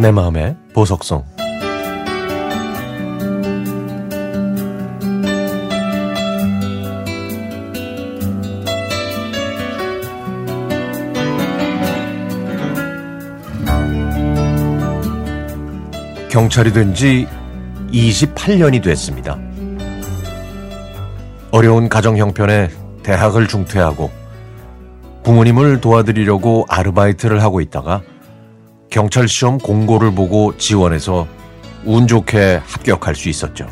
내 마음의 보석성 경찰이 된 지 28년이 됐습니다. 어려운 가정 형편에 대학을 중퇴하고 부모님을 도와드리려고 아르바이트를 하고 있다가 경찰 시험 공고를 보고 지원해서 운 좋게 합격할 수 있었죠.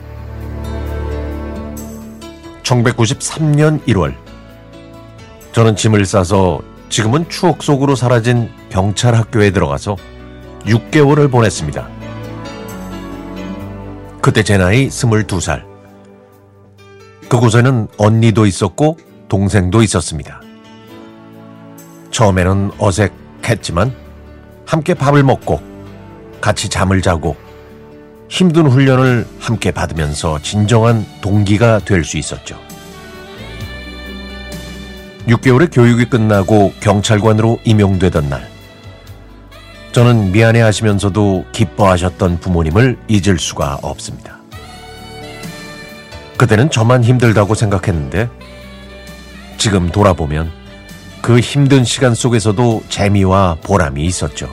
1993년 1월 저는 짐을 싸서 지금은 추억 속으로 사라진 경찰 학교에 들어가서 6개월을 보냈습니다. 그때 제 나이 22살. 그곳에는 언니도 있었고 동생도 있었습니다. 처음에는 어색했지만 함께 밥을 먹고 같이 잠을 자고 힘든 훈련을 함께 받으면서 진정한 동기가 될 수 있었죠. 6개월의 교육이 끝나고 경찰관으로 임용되던 날, 저는 미안해 하시면서도 기뻐하셨던 부모님을 잊을 수가 없습니다. 그때는 저만 힘들다고 생각했는데, 지금 돌아보면 그 힘든 시간 속에서도 재미와 보람이 있었죠.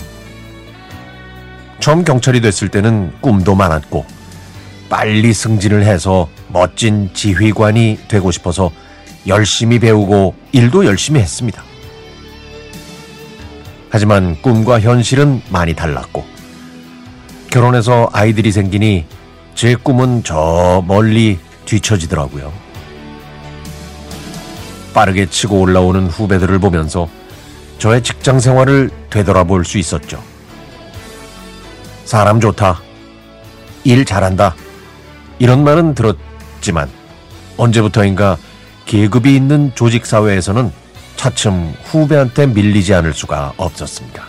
처음 경찰이 됐을 때는 꿈도 많았고 빨리 승진을 해서 멋진 지휘관이 되고 싶어서 열심히 배우고 일도 열심히 했습니다. 하지만 꿈과 현실은 많이 달랐고 결혼해서 아이들이 생기니 제 꿈은 저 멀리 뒤처지더라고요. 빠르게 치고 올라오는 후배들을 보면서 저의 직장 생활을 되돌아볼 수 있었죠. 사람 좋다. 일 잘한다. 이런 말은 들었지만 언제부터인가 계급이 있는 조직 사회에서는 차츰 후배한테 밀리지 않을 수가 없었습니다.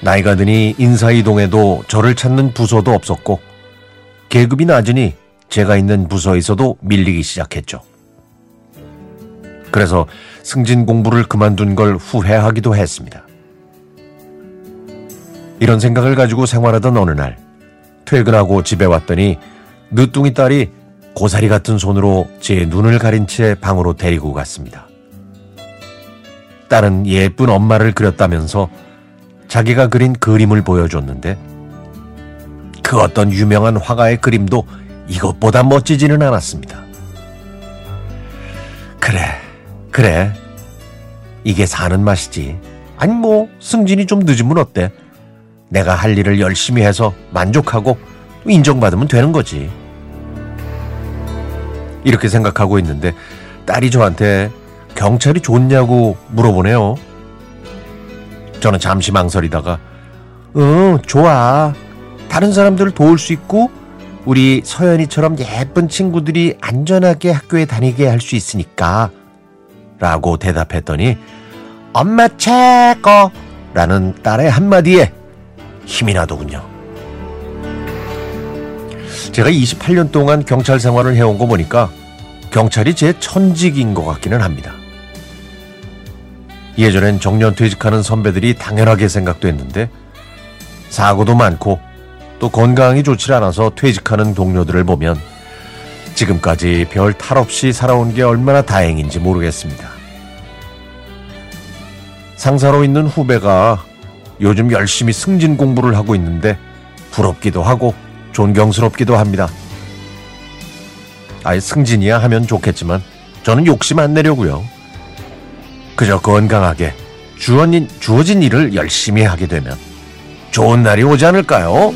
나이가 드니 인사이동에도 저를 찾는 부서도 없었고 계급이 낮으니 제가 있는 부서에서도 밀리기 시작했죠. 그래서 승진 공부를 그만둔 걸 후회하기도 했습니다. 이런 생각을 가지고 생활하던 어느 날 퇴근하고 집에 왔더니 늦둥이 딸이 고사리 같은 손으로 제 눈을 가린 채 방으로 데리고 갔습니다. 딸은 예쁜 엄마를 그렸다면서 자기가 그린 그림을 보여줬는데 그 어떤 유명한 화가의 그림도 이것보다 멋지지는 않았습니다. 그래. 이게 사는 맛이지. 아니 뭐 승진이 좀 늦으면 어때? 내가 할 일을 열심히 해서 만족하고 인정받으면 되는 거지. 이렇게 생각하고 있는데 딸이 저한테 경찰이 좋냐고 물어보네요. 저는 잠시 망설이다가 응 좋아. 다른 사람들을 도울 수 있고 우리 서연이처럼 예쁜 친구들이 안전하게 학교에 다니게 할 수 있으니까 라고 대답했더니 엄마 최고 라는 딸의 한마디에 힘이 나더군요. 제가 28년 동안 경찰 생활을 해온 거 보니까 경찰이 제 천직인 것 같기는 합니다. 예전엔 정년 퇴직하는 선배들이 당연하게 생각됐는데 사고도 많고 또 건강이 좋지 않아서 퇴직하는 동료들을 보면 지금까지 별 탈 없이 살아온 게 얼마나 다행인지 모르겠습니다. 상사로 있는 후배가 요즘 열심히 승진 공부를 하고 있는데 부럽기도 하고 존경스럽기도 합니다. 아예 승진이야 하면 좋겠지만 저는 욕심 안 내려고요. 그저 건강하게 주어진, 주어진 일을 열심히 하게 되면 좋은 날이 오지 않을까요?